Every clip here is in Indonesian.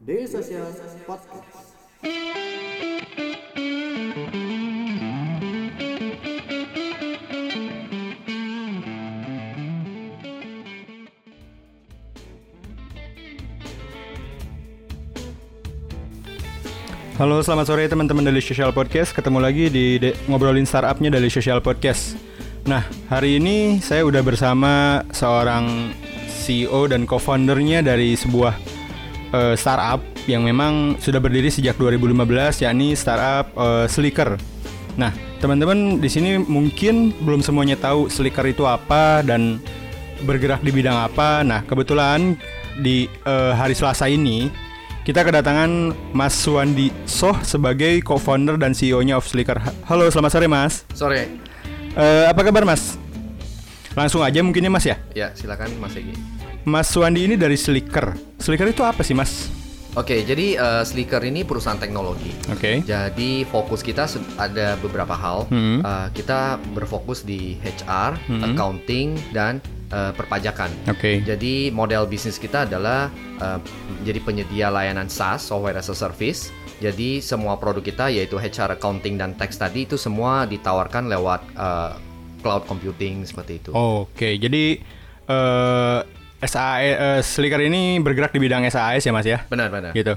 Daily Social Podcast. Halo, selamat sore teman-teman dari Social Podcast. Ketemu lagi di de- ngobrolin startupnya dari Social Podcast. Nah, hari ini saya udah bersama seorang CEO dan co-foundernya dari sebuah eh, startup yang memang sudah berdiri sejak 2015, yakni startup eh, Slicker. Nah, teman-teman di sini mungkin belum semuanya tahu Slicker itu apa dan bergerak di bidang apa. Nah, kebetulan di eh, hari Selasa ini kita kedatangan Mas Suwandi Soh sebagai co-founder dan CEO-nya of Slicker. Halo, selamat sore Mas. Sore. Eh, apa kabar Mas? Langsung aja mungkin ya Mas ya. Ya, silakan Mas Egi. Mas Suwandi ini dari Slicker. Slicker itu apa sih Mas? Oke, jadi eh, Slicker ini perusahaan teknologi. Oke. Jadi fokus kita ada beberapa hal. Hmm. Eh, kita berfokus di HR, accounting, dan eh, perpajakan. Oke. Jadi model bisnis kita adalah eh, jadi penyedia layanan SaaS (Software as a Service). Jadi semua produk kita yaitu HR, accounting, dan tax tadi itu semua ditawarkan lewat eh, cloud computing seperti itu. Oke, jadi eh SAE eh, Slicker ini bergerak di bidang SAS ya Mas ya. Benar-benar. Gitu.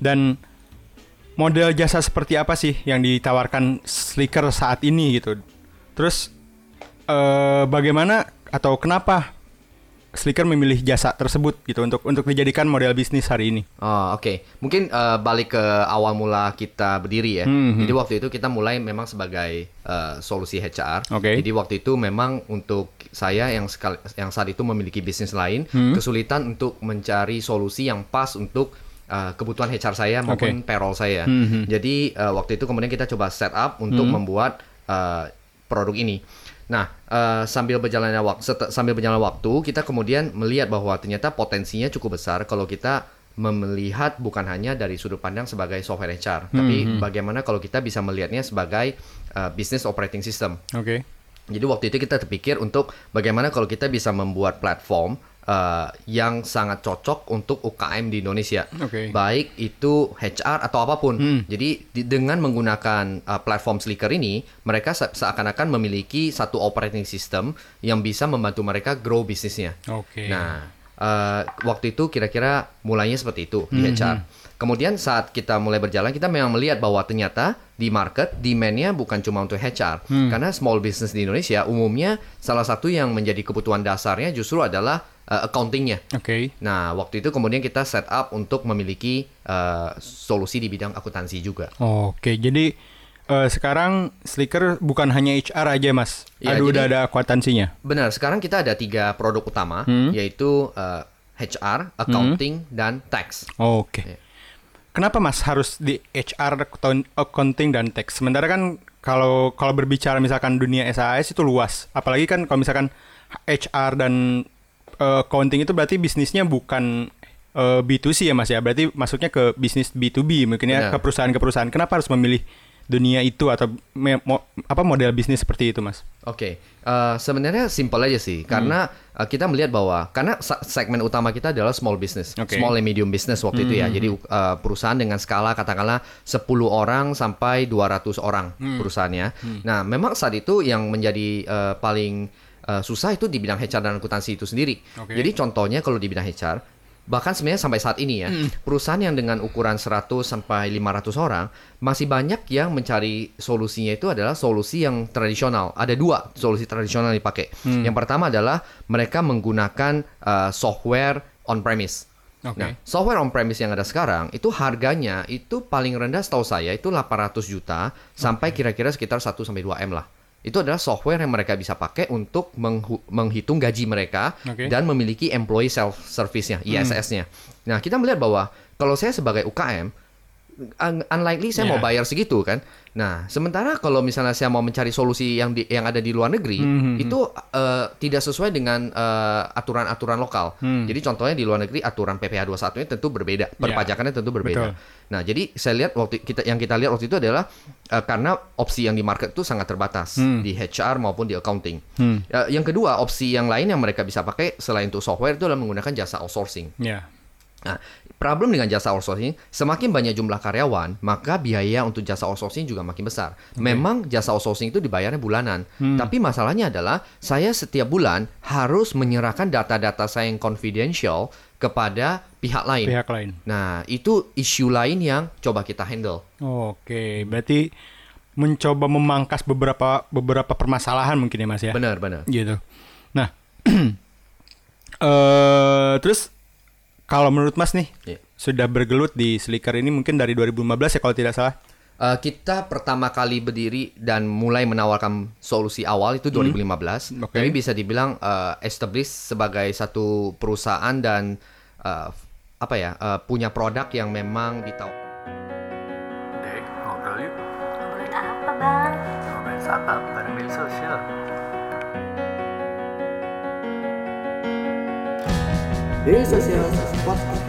Dan model jasa seperti apa sih yang ditawarkan Slicker saat ini gitu? Terus eh bagaimana atau kenapa Slicker memilih jasa tersebut gitu untuk untuk dijadikan model bisnis hari ini? Oh, oke. Mungkin eh, balik ke awal mula kita berdiri ya. Hmm, Jadi waktu itu kita mulai memang sebagai eh, solusi HR. Oke. Jadi waktu itu memang untuk saya yang sekali, yang saat itu memiliki bisnis lain, Hmm. kesulitan untuk mencari solusi yang pas untuk eh, kebutuhan HR saya maupun payroll saya. Hmm, hmm. Jadi eh, waktu itu kemudian kita coba set up untuk membuat eh, produk ini. Nah, eh, sambil berjalannya waktu sambil berjalan waktu, kita kemudian melihat bahwa ternyata potensinya cukup besar kalau kita melihat bukan hanya dari sudut pandang sebagai software HR, tapi bagaimana kalau kita bisa melihatnya sebagai eh, business operating system. Oke. Jadi waktu itu kita terpikir untuk bagaimana kalau kita bisa membuat platform uh, yang sangat cocok untuk UKM di Indonesia. Oke. Baik itu HR atau apa pun. Jadi di- dengan menggunakan uh, platform Slicker ini, mereka se- seakan-akan memiliki satu operating system yang bisa membantu mereka grow bisnisnya. Oke. Nah, eh, waktu itu kira-kira mulainya seperti itu di HR. Kemudian saat kita mulai berjalan, kita memang melihat bahwa ternyata di market demand-nya bukan cuma untuk HR, karena small business di Indonesia umumnya salah satu yang menjadi kebutuhan dasarnya justru adalah eh, accounting-nya. Oke. Nah, waktu itu kemudian kita set up untuk memiliki eh, solusi di bidang akuntansi juga. Oke, jadi eh, sekarang Slicker bukan hanya HR aja, Mas. Ada udah jadi- ada akuntansinya. Benar, sekarang kita ada tiga produk utama, yaitu eh, HR, accounting, dan tax. Oke. Iya. Kenapa Mas harus di HR, accounting- accounting dan tax? Sementara kan kalau kalau berbicara misalkan dunia SAS itu luas. Apalagi kan kalau misalkan HR dan eh, accounting itu berarti bisnisnya bukan eh, B2C ya Mas ya. Berarti masuknya ke bisnis B2B mungkin ya ke perusahaan ke perusahaan. Kenapa harus memilih dunia itu atau me- mo- apa model bisnis seperti itu, Mas? Oke, eh, sebenarnya simpel aja sih, karena eh, kita melihat bahwa karena segmen utama kita adalah small business, Oke. small and medium business waktu itu ya. Jadi eh, perusahaan dengan skala katakanlah 10 orang sampai 200 orang perusahaannya. Nah, memang saat itu yang menjadi eh, paling eh, susah itu di bidang HR dan akuntansi itu sendiri. Oke. Jadi contohnya kalau di bidang HR bahkan sebenarnya sampai saat ini ya perusahaan yang dengan ukuran 100 sampai 500 orang masih banyak yang mencari solusinya itu adalah solusi yang tradisional ada dua solusi tradisional yang dipakai yang pertama adalah mereka menggunakan uh, software on premise Oke. Nah, software on premise yang ada sekarang itu harganya itu paling rendah setahu saya itu 800 juta sampai kira-kira sekitar 1 sampai 2 M lah. Itu adalah software yang mereka bisa pakai untuk menghitung gaji mereka Oke. dan memiliki employee self service-nya, ISS-nya. Nah, kita melihat bahwa kalau saya sebagai UKM unlikely saya mau Yeah. bayar segitu kan. Nah, sementara kalau misalnya saya mau mencari solusi yang di, yang ada di luar negeri, Hmm, itu eh, tidak sesuai dengan eh, aturan-aturan lokal. Hmm. Jadi contohnya di luar negeri aturan PPh 21 ini tentu berbeda, perpajakannya tentu berbeda. Betul. Nah, jadi saya lihat waktu kita yang kita lihat waktu itu adalah eh, karena opsi yang di market itu sangat terbatas Hmm. di HR maupun di accounting. Hmm. Eh, yang kedua, opsi yang lain yang mereka bisa pakai selain untuk software itu adalah menggunakan jasa outsourcing. Ya. Nah, problem dengan jasa outsourcing, semakin banyak jumlah karyawan, maka biaya untuk jasa outsourcing juga makin besar. Memang jasa outsourcing itu dibayarnya bulanan, Hmm. tapi masalahnya adalah saya setiap bulan harus menyerahkan data-data saya yang confidential kepada pihak lain. Pihak lain. Nah, itu isu lain yang coba kita handle. Oke, berarti mencoba memangkas beberapa beberapa permasalahan mungkin ya Mas ya. Benar, benar. Gitu. Nah, eh terus kalau menurut Mas nih Iya. sudah bergelut di Slicker ini mungkin dari 2015 ya kalau tidak salah. Uh, kita pertama kali berdiri dan mulai menawarkan solusi awal itu 2015. Hmm. Oke. Jadi bisa dibilang uh, established sebagai satu perusahaan dan uh, apa ya uh, punya produk yang memang ditahu. Daily Social Podcast.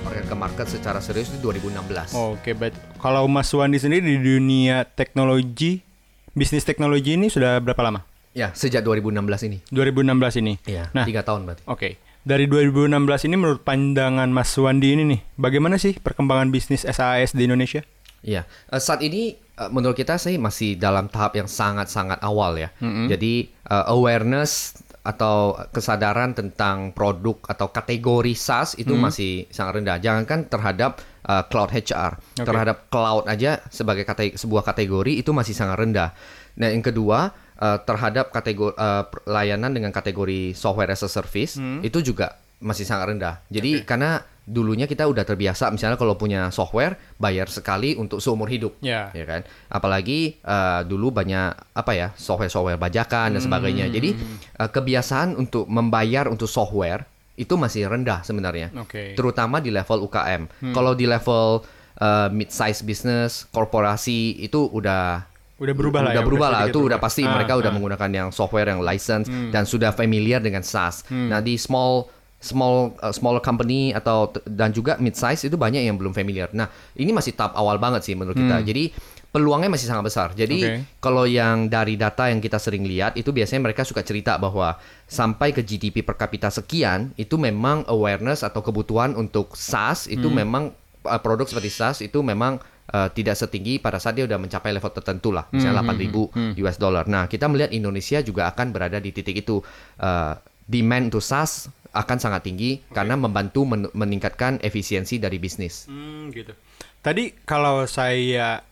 Market ke market secara serius itu 2016. Oke, baik. Kalau Mas Wandi sendiri di dunia teknologi, bisnis teknologi ini sudah berapa lama? Ya, sejak 2016 ini. 2016 ini. Iya, Nah, tiga tahun berarti. Oke. Dari 2016 ini menurut pandangan Mas Wandi ini nih, bagaimana sih perkembangan bisnis SAS di Indonesia? Iya, Eh, saat ini eh, menurut kita sih masih dalam tahap yang sangat-sangat awal ya. Jadi eh, awareness atau kesadaran tentang produk atau kategori SaaS itu masih sangat rendah. Jangankan terhadap eh, cloud HR, Oke. terhadap cloud aja sebagai kate- sebuah kategori itu masih sangat rendah. Nah, yang kedua eh, terhadap kategori eh, layanan dengan kategori software as a service itu juga masih sangat rendah. Jadi karena dulunya kita udah terbiasa misalnya kalau punya software bayar sekali untuk seumur hidup. Ya. Ya kan? Apalagi eh, dulu banyak apa ya, software-software bajakan dan sebagainya. Jadi eh, kebiasaan untuk membayar untuk software itu masih rendah sebenarnya. Oke. Terutama di level UKM. Kalau di level eh, mid-size business, korporasi itu udah Udah berubah lah udah ya, berubah udah lah itu udah pasti Ah, mereka udah ah. menggunakan yang software yang license Hmm. dan sudah familiar dengan SaaS. Nah di small small uh, smaller company atau dan juga mid size itu banyak yang belum familiar. Nah ini masih tahap awal banget sih menurut kita. Jadi peluangnya masih sangat besar. Jadi Hmm. Oke. kalau yang dari data yang kita sering lihat itu biasanya mereka suka cerita bahwa sampai ke GDP per kapita sekian itu memang awareness atau kebutuhan untuk SaaS itu Hmm. memang uh, produk seperti SaaS itu memang uh, tidak setinggi pada saat dia udah mencapai level tertentu lah, Hmm, misalnya 8.000 US dollar. Nah, kita melihat Indonesia juga akan berada di titik itu. Uh, demand untuk SaaS akan sangat tinggi karena membantu men- meningkatkan efisiensi dari bisnis. Hmm, gitu. Tadi kalau saya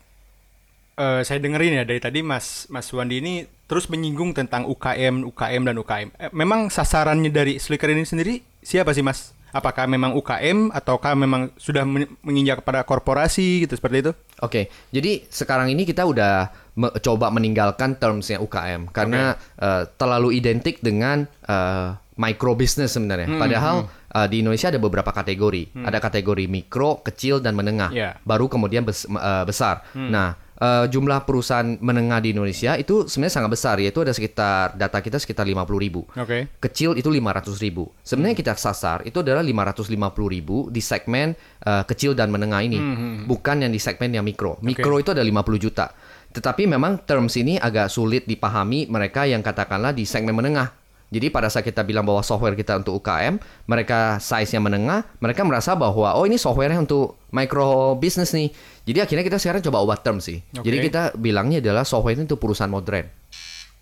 eh, saya dengerin ya dari tadi Mas Mas Wandi ini terus menyinggung tentang UKM, UKM dan UKM. Eh, memang sasarannya dari Slicker ini sendiri siapa sih Mas? Apakah memang UKM ataukah memang sudah men- menginjak kepada korporasi gitu seperti itu? Oke, jadi sekarang ini kita udah me- coba meninggalkan termsnya UKM karena eh, terlalu identik dengan eh, micro business sebenarnya. Padahal eh, di Indonesia ada beberapa kategori. Ada kategori mikro, kecil, dan menengah. Ya. Baru kemudian bes- eh, besar. Nah, eh, jumlah perusahaan menengah di Indonesia itu sebenarnya sangat besar. Yaitu ada sekitar data kita sekitar 50 ribu. Oke. Kecil itu 500 ribu. Sebenarnya kita sasar itu adalah 550 ribu di segmen uh, kecil dan menengah ini, bukan yang di segmen yang mikro. Mikro itu ada 50 juta. Tetapi memang terms ini agak sulit dipahami mereka yang katakanlah di segmen menengah. Jadi pada saat kita bilang bahwa software kita untuk UKM, mereka size-nya menengah, mereka merasa bahwa oh ini software-nya untuk micro business nih. Jadi akhirnya kita sekarang coba ubah term sih. Oke. Jadi kita bilangnya adalah software itu untuk perusahaan modern.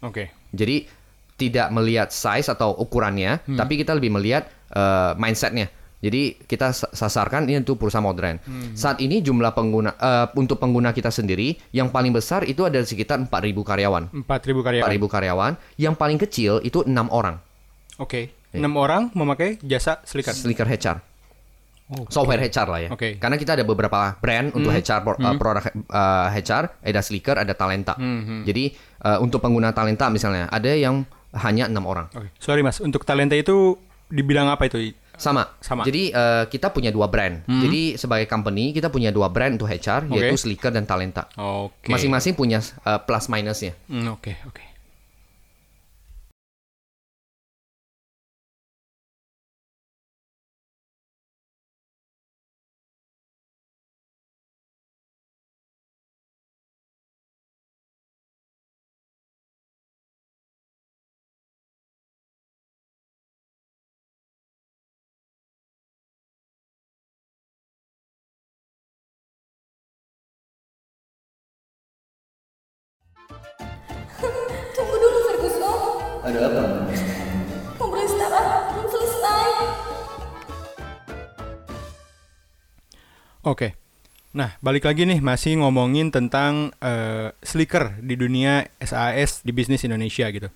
Oke. Jadi tidak melihat size atau ukurannya, Hmm. tapi kita lebih melihat eh, mindsetnya. Jadi kita sa- sasarkan ini untuk perusahaan modern. Hmm. Saat ini jumlah pengguna eh, untuk pengguna kita sendiri yang paling besar itu ada sekitar 4.000 karyawan. 4.000 karyawan. 4.000 karyawan. Yang paling kecil itu enam orang. Oke. Iya. Enam orang memakai jasa Slicker. Slicker HR. Oke. Software HR lah ya. Oke. Karena kita ada beberapa brand untuk HR pro- uh, produk uh, HR, ada Slicker, ada Talenta. Jadi uh, untuk pengguna Talenta misalnya ada yang hanya enam orang. Oke. Sorry Mas, untuk talenta itu dibilang apa itu? Sama. Sama. Jadi uh, kita punya dua brand. Jadi sebagai company kita punya dua brand untuk HR Oke. yaitu Slicker dan Talenta. Oke. Masing-masing punya uh, plus minusnya. Hmm, Oke, oke. Ada apa? Belum selesai. Oke. Nah, balik lagi nih masih ngomongin tentang eh, slicker di dunia SAS di bisnis Indonesia gitu.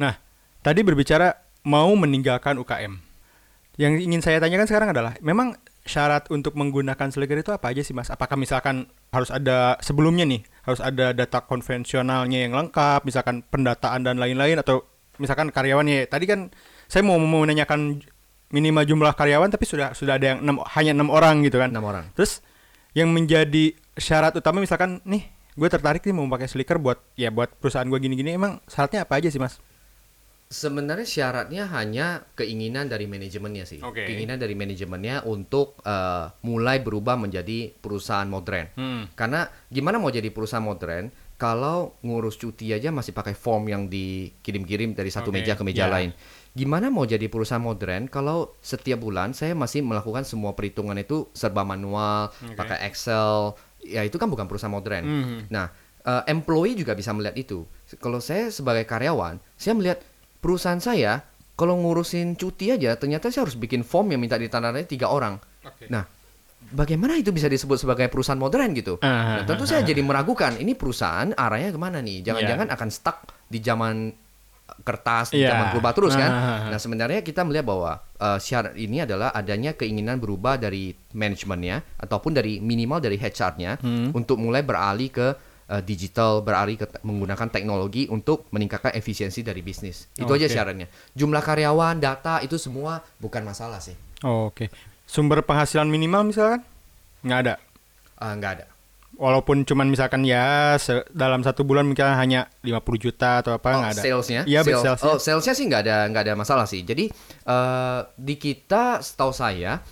Nah, tadi berbicara mau meninggalkan UKM. Yang ingin saya tanyakan sekarang adalah, memang syarat untuk menggunakan slicker itu apa aja sih Mas? Apakah misalkan harus ada sebelumnya nih, harus ada data konvensionalnya yang lengkap, misalkan pendataan dan lain-lain atau misalkan karyawannya. Tadi kan saya mau mau menanyakan minimal jumlah karyawan tapi sudah sudah ada yang enam, hanya enam orang gitu kan. Enam orang. Terus yang menjadi syarat utama misalkan nih gue tertarik nih mau pakai slicker buat ya buat perusahaan gue gini-gini emang syaratnya apa aja sih mas? Sebenarnya syaratnya hanya keinginan dari manajemennya sih. Oke. Keinginan dari manajemennya untuk eh, mulai berubah menjadi perusahaan modern. Hmm. Karena gimana mau jadi perusahaan modern kalau ngurus cuti aja masih pakai form yang dikirim-kirim dari satu Oke, meja ke meja ya. lain. Gimana mau jadi perusahaan modern kalau setiap bulan saya masih melakukan semua perhitungan itu serba manual, Oke. pakai Excel. Ya itu kan bukan perusahaan modern. Mhm. Nah, eh, employee juga bisa melihat itu. Kalau saya sebagai karyawan, saya melihat perusahaan saya kalau ngurusin cuti aja ternyata saya harus bikin form yang minta ditandatangani tiga orang. Nah, bagaimana itu bisa disebut sebagai perusahaan modern gitu? Ah, Nah, tentu saya jadi meragukan ini perusahaan arahnya ke mana nih? Jangan-jangan Iya. akan stuck di zaman kertas, di Iya. zaman berubah terus kan? Ah, ah, ah. Nah, sebenarnya kita melihat bahwa eh, syarat ini adalah adanya keinginan berubah dari manajemennya ataupun dari minimal dari HR-nya Hmm. untuk mulai beralih ke eh, digital, beralih ke menggunakan teknologi untuk meningkatkan efisiensi dari bisnis. Itu aja Oke. syaratnya. Jumlah karyawan, data itu semua bukan masalah sih. Oke. Sumber penghasilan minimal misalkan nggak ada. Ah, nggak ada. Walaupun cuman misalkan ya dalam satu bulan mungkin hanya 50 juta atau apa Oh, nggak ada. salesnya? Iya, Sales- salesnya. Oh, salesnya sih nggak ada nggak ada masalah sih. Jadi eh, di kita, setahu saya,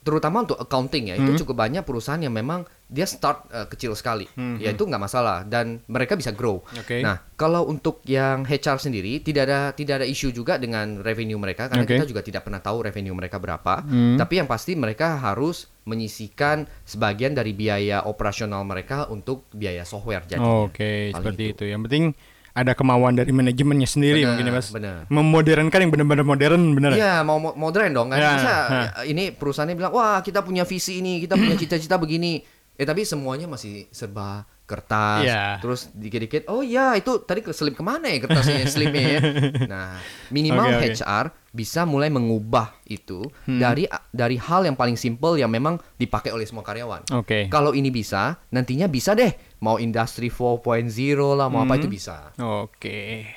terutama untuk accounting ya, Hmm. itu cukup banyak perusahaan yang memang dia start eh, kecil sekali. Hmm, Ya itu nggak masalah dan mereka bisa grow. Oke. Nah, kalau untuk yang HR sendiri tidak ada tidak ada isu juga dengan revenue mereka karena Oke. kita juga tidak pernah tahu revenue mereka berapa. Hmm. Tapi yang pasti mereka harus menyisikan sebagian dari biaya operasional mereka untuk biaya software jadinya. Oke, Paling seperti itu. itu. Yang penting ada kemauan dari manajemennya sendiri Benar, mungkin ya Mas. benar. Memodernkan yang benar-benar modern benar. Iya, mau mo- modern dong. Nggak Ya, bisa ha. ya, ini perusahaannya bilang, "Wah, kita punya visi ini, kita punya cita-cita begini." Eh, tapi semuanya masih serba kertas. Iya. Terus dikit-dikit, "Oh iya, itu tadi keselip ke mana ya kertasnya slipnya ya?" Nah, minimal Oke, oke. HR bisa mulai mengubah itu Hmm. dari dari hal yang paling simple yang memang dipakai oleh semua karyawan. Oke. Kalau ini bisa, nantinya bisa deh mau industri 4.0 lah, mau apa Hmm. itu bisa. Oke.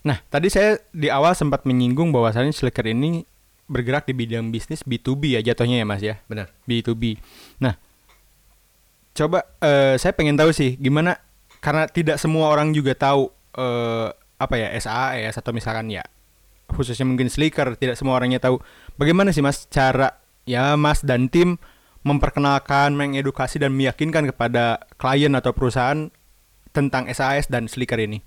Nah, tadi saya di awal sempat menyinggung bahwasannya Slicker ini bergerak di bidang bisnis B2B ya jatuhnya ya Mas ya. Benar. B2B. Nah, coba eh, saya pengen tahu sih gimana karena tidak semua orang juga tahu eh, apa ya SAS atau misalkan ya khususnya mungkin Slicker tidak semua orangnya tahu bagaimana sih Mas cara ya Mas dan tim memperkenalkan, mengedukasi dan meyakinkan kepada klien atau perusahaan tentang SAS dan Slicker ini.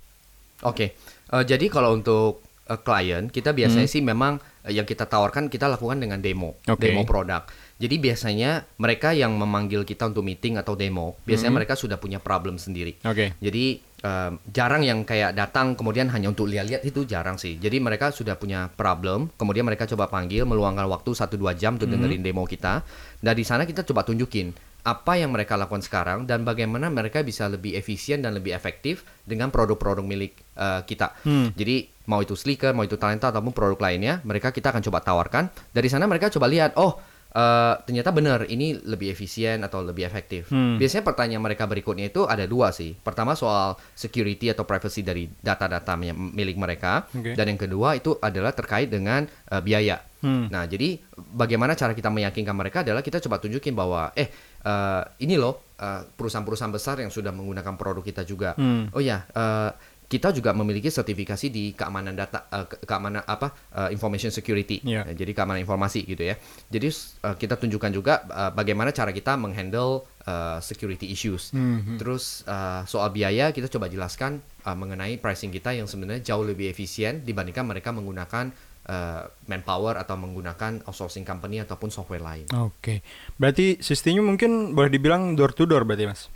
Oke, eh, jadi kalau untuk eh, klien kita biasanya sih memang eh, yang kita tawarkan kita lakukan dengan demo, Oke. demo produk. Jadi biasanya mereka yang memanggil kita untuk meeting atau demo, biasanya mereka sudah punya problem sendiri. Oke. Jadi eh, jarang yang kayak datang kemudian hanya untuk lihat-lihat itu jarang sih. Jadi mereka sudah punya problem, kemudian mereka coba panggil meluangkan waktu 1-2 jam untuk dengerin demo kita. Dari sana kita coba tunjukin apa yang mereka lakukan sekarang dan bagaimana mereka bisa lebih efisien dan lebih efektif dengan produk-produk milik eh, kita. Hmm. Jadi mau itu Slicker, mau itu Talenta ataupun produk lainnya, mereka kita akan coba tawarkan. Dari sana mereka coba lihat, oh eh, ternyata benar ini lebih efisien atau lebih efektif. Hmm. Biasanya pertanyaan mereka berikutnya itu ada dua sih. Pertama soal security atau privacy dari data-data mi- milik mereka, Oke. dan yang kedua itu adalah terkait dengan eh, biaya. Hmm. Nah, jadi bagaimana cara kita meyakinkan mereka adalah kita coba tunjukin bahwa eh eh, ini loh perusahaan-perusahaan besar yang sudah menggunakan produk kita juga. Hmm. Oh ya, eh, kita juga memiliki sertifikasi di keamanan data, ke- keamanan apa eh, information security. Iya. Eh, jadi keamanan informasi gitu ya. Jadi eh, kita tunjukkan juga eh, bagaimana cara kita menghandle eh, security issues. Mhm. Terus eh, soal biaya kita coba jelaskan eh, mengenai pricing kita yang sebenarnya jauh lebih efisien dibandingkan mereka menggunakan eh, manpower atau menggunakan outsourcing company ataupun software lain. Oke. Berarti sistemnya mungkin boleh dibilang door to door berarti Mas.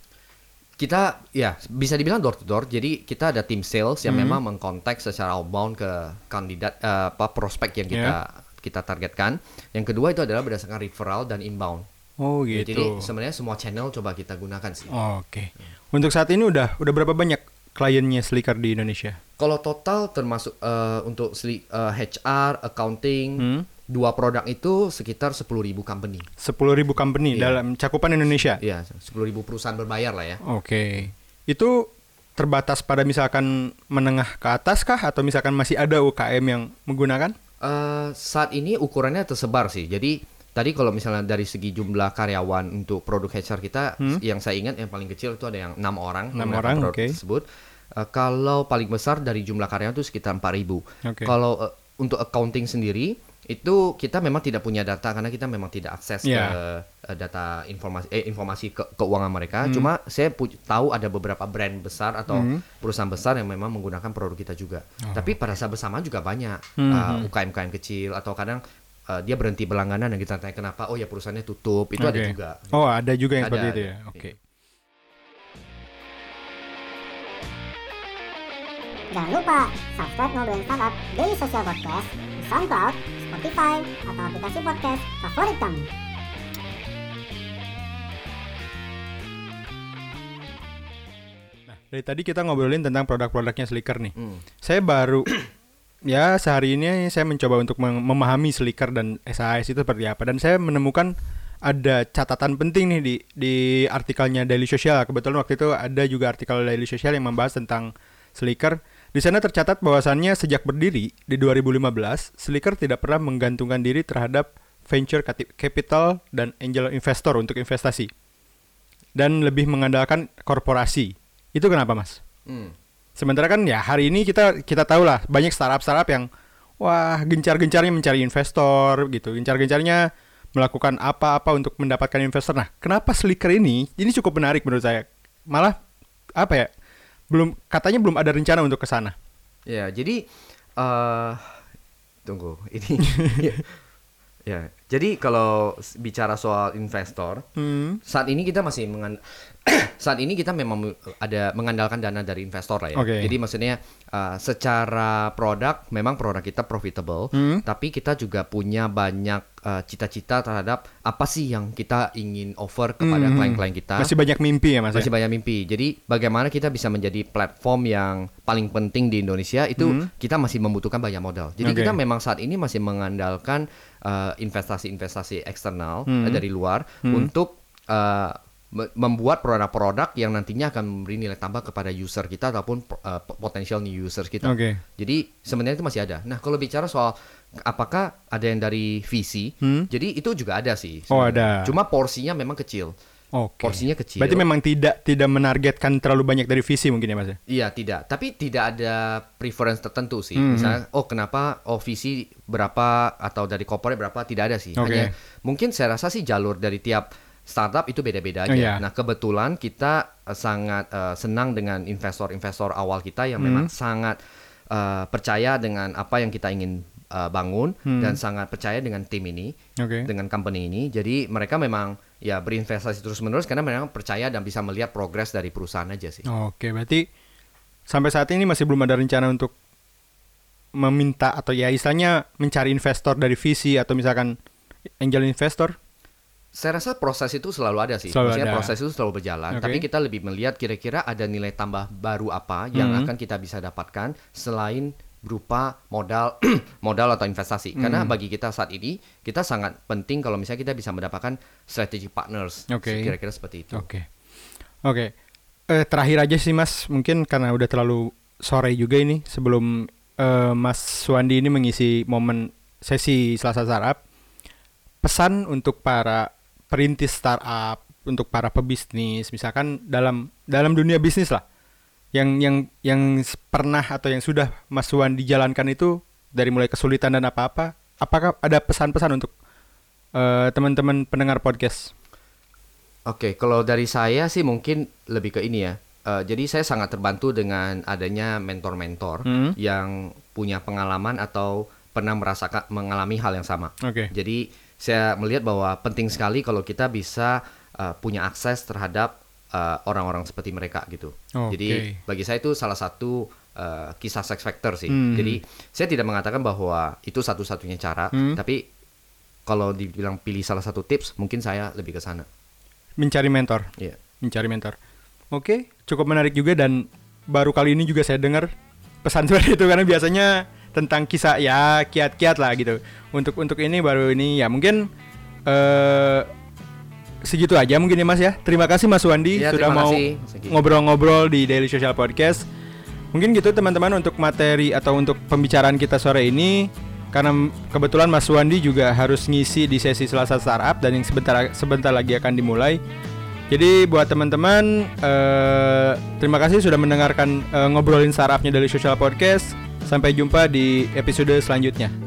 Kita ya bisa dibilang door to door. Jadi kita ada tim sales yang Hmm. memang mengkontak secara outbound ke kandidat eh, apa prospek yang kita Ya. kita targetkan. Yang kedua itu adalah berdasarkan referral dan inbound. Oh Ya, gitu. Jadi sebenarnya semua channel coba kita gunakan sih. Oke. Untuk saat ini udah udah berapa banyak kliennya Slicker di Indonesia? Kalau total termasuk eh, untuk sli- eh, HR, accounting, Hmm. Dua produk itu sekitar 10.000 company. 10.000 company Iya. dalam cakupan Indonesia. Iya, 10.000 perusahaan berbayar lah ya. Oke. Itu terbatas pada misalkan menengah ke atas kah atau misalkan masih ada UKM yang menggunakan? Eh, saat ini ukurannya tersebar sih. Jadi tadi kalau misalnya dari segi jumlah karyawan untuk produk HR kita, yang saya ingat yang paling kecil itu ada yang enam orang. Hmm? Enam orang, produk oke. tersebut. Eh, kalau paling besar dari jumlah karyawan itu sekitar 4.000. Oke. Kalau eh, untuk accounting sendiri itu kita memang tidak punya data karena kita memang tidak akses Iya. ke eh, data informasi eh, informasi ke keuangan mereka. Hmm. Cuma saya pu- tahu ada beberapa brand besar atau Hmm. perusahaan besar yang memang menggunakan produk kita juga. Oh. Tapi pada saat bersamaan juga banyak Hmm, uh, UKM-UKM kecil atau kadang uh, dia berhenti berlangganan dan kita tanya kenapa? Oh ya perusahaannya tutup. Itu ada Oke. juga. Oh, ada juga yang Ada, seperti itu ada. ya. Oke. Jangan lupa subscribe Ngobrolin Startup Daily Social Podcast SoundCloud, Spotify, atau aplikasi podcast favorit kamu. Nah, dari tadi kita ngobrolin tentang produk-produknya Slicker nih. Hmm. Saya baru ya sehari ini saya mencoba untuk mem- memahami Slicker dan SAS itu seperti apa dan saya menemukan ada catatan penting nih di di artikelnya Daily Social. Kebetulan waktu itu ada juga artikel Daily Social yang membahas tentang Slicker. Di sana tercatat bahwasannya sejak berdiri di 2015, Slicker tidak pernah menggantungkan diri terhadap venture capital dan angel investor untuk investasi dan lebih mengandalkan korporasi. Itu kenapa, Mas? Hmm. Sementara kan ya hari ini kita kita tahu lah banyak startup-startup yang wah gencar-gencarnya mencari investor gitu, gencar-gencarnya melakukan apa-apa untuk mendapatkan investor. Nah, kenapa Slicker ini ini cukup menarik menurut saya. Malah apa ya? Belum katanya belum ada rencana untuk ke sana. Ya, jadi eh tunggu ini. ya. ya, jadi kalau bicara soal investor, Hmm. saat ini kita masih mengan saat ini kita memang ada mengandalkan dana dari investor lah ya. Oke. Jadi maksudnya uh, secara produk memang produk kita profitable, Hmm. tapi kita juga punya banyak uh, cita-cita terhadap apa sih yang kita ingin offer kepada Hmm. klien-klien kita. Masih banyak mimpi ya, Mas. ya? Masih banyak mimpi. Jadi bagaimana kita bisa menjadi platform yang paling penting di Indonesia itu kita masih membutuhkan banyak modal. Jadi Hmm. Oke. kita memang saat ini masih mengandalkan uh, investasi-investasi eksternal Hmm. uh, dari luar untuk uh, me- membuat produk-produk yang nantinya akan memberi nilai tambah kepada user kita ataupun uh, potensial new users kita. Oke. Jadi sebenarnya itu masih ada. Nah kalau bicara soal apakah ada yang dari VC, Hmm. jadi itu juga ada sih. Oh, sebenarnya. ada. Cuma porsinya memang kecil. Oke. Porsinya kecil. Berarti memang tidak tidak menargetkan terlalu banyak dari visi mungkin ya, Mas. ya? Iya tidak, tapi tidak ada preference tertentu sih. Hmm. Misalnya, oh kenapa oh visi berapa atau dari corporate berapa tidak ada sih. Oke. Hanya mungkin saya rasa sih jalur dari tiap startup itu beda-beda aja. Oh, iya. Nah kebetulan kita eh, sangat eh, senang dengan investor-investor awal kita yang memang Hmm. sangat eh, percaya dengan apa yang kita ingin eh, bangun Hmm. dan sangat percaya dengan tim ini, Oke. dengan company ini. Jadi mereka memang ya berinvestasi terus-menerus karena memang percaya dan bisa melihat progres dari perusahaan aja sih. Oke, berarti sampai saat ini masih belum ada rencana untuk meminta atau ya istilahnya mencari investor dari visi atau misalkan angel investor. Saya rasa proses itu selalu ada sih. Selalu Maksudnya ada. proses itu selalu berjalan. Oke. Tapi kita lebih melihat kira-kira ada nilai tambah baru apa yang Hmm. akan kita bisa dapatkan selain berupa modal modal atau investasi. Hmm. Karena bagi kita saat ini kita sangat penting kalau misalnya kita bisa mendapatkan strategic partners. Oke. Kira-kira seperti itu. Oke. Oke. Eh, terakhir aja sih Mas, mungkin karena udah terlalu sore juga ini sebelum eh, Mas Suwandi ini mengisi momen sesi Selasa Startup. Pesan untuk para perintis startup, untuk para pebisnis, misalkan dalam dalam dunia bisnis lah. Yang yang yang pernah atau yang sudah Mas Suwandi jalankan itu dari mulai kesulitan dan apa-apa, apakah ada pesan-pesan untuk eh, teman-teman pendengar podcast? Oke, kalau dari saya sih mungkin lebih ke ini ya. Eh, jadi saya sangat terbantu dengan adanya mentor-mentor Hmm. yang punya pengalaman atau pernah merasakan mengalami hal yang sama. Oke. Jadi saya melihat bahwa penting sekali kalau kita bisa uh, punya akses terhadap uh, orang-orang seperti mereka gitu. Oke. Jadi bagi saya itu salah satu uh, kisah sex factor sih. Hmm. Jadi saya tidak mengatakan bahwa itu satu-satunya cara, Hmm. tapi kalau dibilang pilih salah satu tips, mungkin saya lebih ke sana. Mencari mentor. Iya. Mencari mentor. Oke, cukup menarik juga dan baru kali ini juga saya dengar pesan seperti itu karena biasanya tentang kisah ya kiat-kiat lah gitu. Untuk untuk ini baru ini ya mungkin eh segitu aja mungkin ya Mas ya. Terima kasih Mas Wandi Iya, sudah mau ngobrol-ngobrol di Daily Social Podcast. Mungkin gitu teman-teman untuk materi atau untuk pembicaraan kita sore ini karena kebetulan Mas Wandi juga harus ngisi di sesi Selasa Startup dan yang sebentar sebentar lagi akan dimulai. Jadi buat teman-teman eh, terima kasih sudah mendengarkan eh, ngobrolin startupnya dari Social Podcast. Sampai jumpa di episode selanjutnya.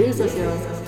Daily Social Podcast.